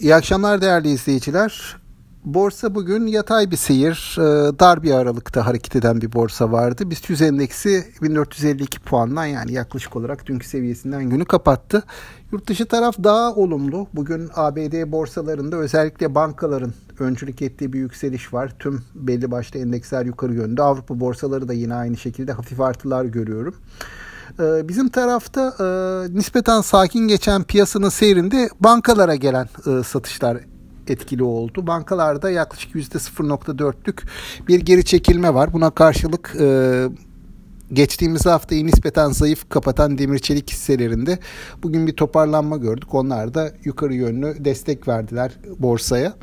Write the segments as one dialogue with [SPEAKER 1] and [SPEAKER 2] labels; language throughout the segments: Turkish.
[SPEAKER 1] İyi akşamlar değerli izleyiciler. Borsa bugün yatay bir seyir, e, dar bir aralıkta hareket eden bir borsa vardı. BIST 100 endeksi 1452 puandan yani yaklaşık olarak dünkü seviyesinden günü kapattı. Yurt dışı taraf daha olumlu. Bugün ABD borsalarında özellikle bankaların öncülük ettiği bir yükseliş var. Tüm belli başlı endeksler yukarı yönde. Avrupa borsaları da yine aynı şekilde hafif artılar görüyorum. Ee, bizim tarafta e, nispeten sakin geçen piyasanın seyrinde bankalara gelen e, satışlar etkili oldu. Bankalarda yaklaşık %0.4'lük bir geri çekilme var. Buna karşılık e, geçtiğimiz haftayı nispeten zayıf kapatan demir çelik hisselerinde bugün bir toparlanma gördük. Onlar da yukarı yönlü destek verdiler borsaya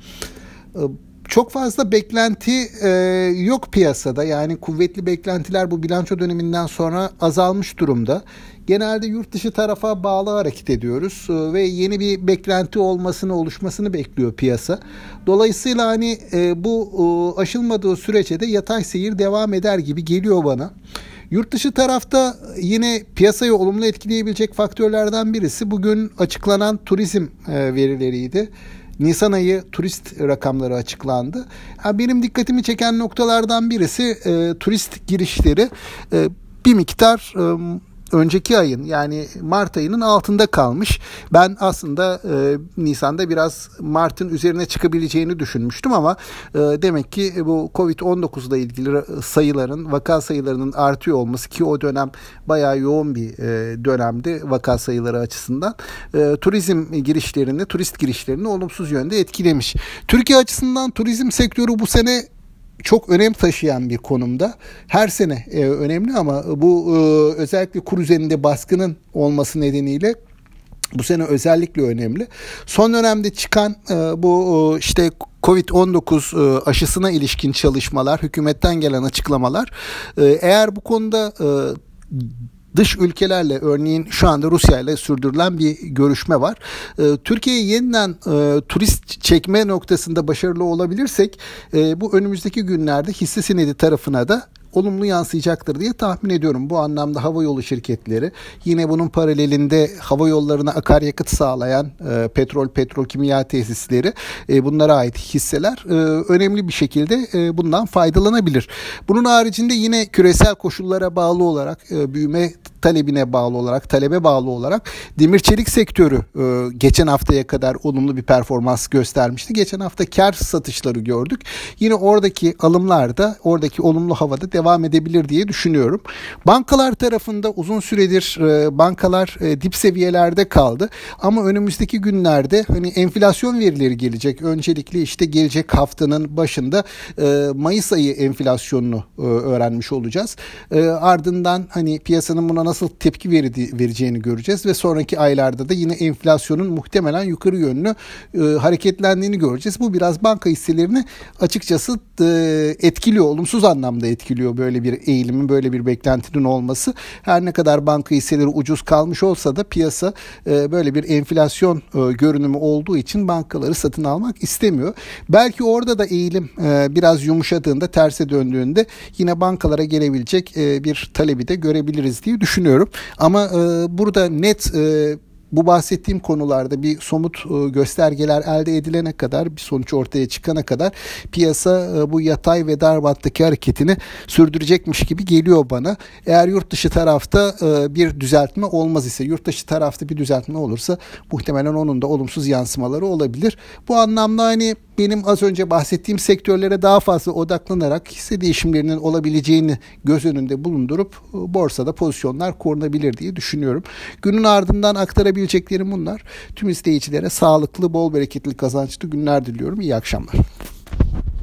[SPEAKER 1] çok fazla beklenti e, yok piyasada. Yani kuvvetli beklentiler bu bilanço döneminden sonra azalmış durumda. Genelde yurt dışı tarafa bağlı hareket ediyoruz e, ve yeni bir beklenti olmasını, oluşmasını bekliyor piyasa. Dolayısıyla hani e, bu e, aşılmadığı sürece de yatay seyir devam eder gibi geliyor bana. Yurt dışı tarafta yine piyasayı olumlu etkileyebilecek faktörlerden birisi bugün açıklanan turizm e, verileriydi. Nisan ayı turist rakamları açıklandı. benim dikkatimi çeken noktalardan birisi e, turist girişleri e, bir miktar e, önceki ayın yani Mart ayının altında kalmış. Ben aslında e, Nisan'da biraz Mart'ın üzerine çıkabileceğini düşünmüştüm ama e, demek ki bu Covid-19 ile ilgili sayıların, vaka sayılarının artıyor olması ki o dönem bayağı yoğun bir e, dönemdi vaka sayıları açısından. E, turizm girişlerini, turist girişlerini olumsuz yönde etkilemiş. Türkiye açısından turizm sektörü bu sene çok önem taşıyan bir konumda. Her sene e, önemli ama bu e, özellikle kur üzerinde baskının olması nedeniyle bu sene özellikle önemli. Son dönemde çıkan e, bu e, işte Covid-19 e, aşısına ilişkin çalışmalar, hükümetten gelen açıklamalar e, eğer bu konuda e, dış ülkelerle örneğin şu anda Rusya ile sürdürülen bir görüşme var. E, Türkiye'ye yeniden e, turist çekme noktasında başarılı olabilirsek e, bu önümüzdeki günlerde hisse senedi tarafına da olumlu yansıyacaktır diye tahmin ediyorum. Bu anlamda hava yolu şirketleri yine bunun paralelinde hava yollarına akaryakıt sağlayan e, petrol, petrol kimya tesisleri e, bunlara ait hisseler e, önemli bir şekilde e, bundan faydalanabilir. Bunun haricinde yine küresel koşullara bağlı olarak e, büyüme talebine bağlı olarak, talebe bağlı olarak demir çelik sektörü e, geçen haftaya kadar olumlu bir performans göstermişti. Geçen hafta kar satışları gördük. Yine oradaki alımlarda, oradaki olumlu havada devam edebilir diye düşünüyorum. Bankalar tarafında uzun süredir e, bankalar e, dip seviyelerde kaldı. Ama önümüzdeki günlerde hani enflasyon verileri gelecek. Öncelikle işte gelecek haftanın başında e, Mayıs ayı enflasyonunu e, öğrenmiş olacağız. E, ardından hani piyasanın buna nasıl tepki vereceğini göreceğiz ve sonraki aylarda da yine enflasyonun muhtemelen yukarı yönlü e, hareketlendiğini göreceğiz. Bu biraz banka hisselerini açıkçası e, etkiliyor, olumsuz anlamda etkiliyor böyle bir eğilimin, böyle bir beklentinin olması. Her ne kadar banka hisseleri ucuz kalmış olsa da piyasa e, böyle bir enflasyon e, görünümü olduğu için bankaları satın almak istemiyor. Belki orada da eğilim e, biraz yumuşadığında, terse döndüğünde yine bankalara gelebilecek e, bir talebi de görebiliriz diye düşünüyorum düşünüyorum. Ama e, burada net e, bu bahsettiğim konularda bir somut e, göstergeler elde edilene kadar bir sonuç ortaya çıkana kadar piyasa e, bu yatay ve dar battaki hareketini sürdürecekmiş gibi geliyor bana. Eğer yurt dışı tarafta e, bir düzeltme olmaz ise yurt dışı tarafta bir düzeltme olursa muhtemelen onun da olumsuz yansımaları olabilir. Bu anlamda hani benim az önce bahsettiğim sektörlere daha fazla odaklanarak hisse değişimlerinin olabileceğini göz önünde bulundurup borsada pozisyonlar korunabilir diye düşünüyorum. Günün ardından aktarabileceğim Söyleyeceklerim bunlar. Tüm izleyicilere sağlıklı, bol bereketli, kazançlı günler diliyorum. İyi akşamlar.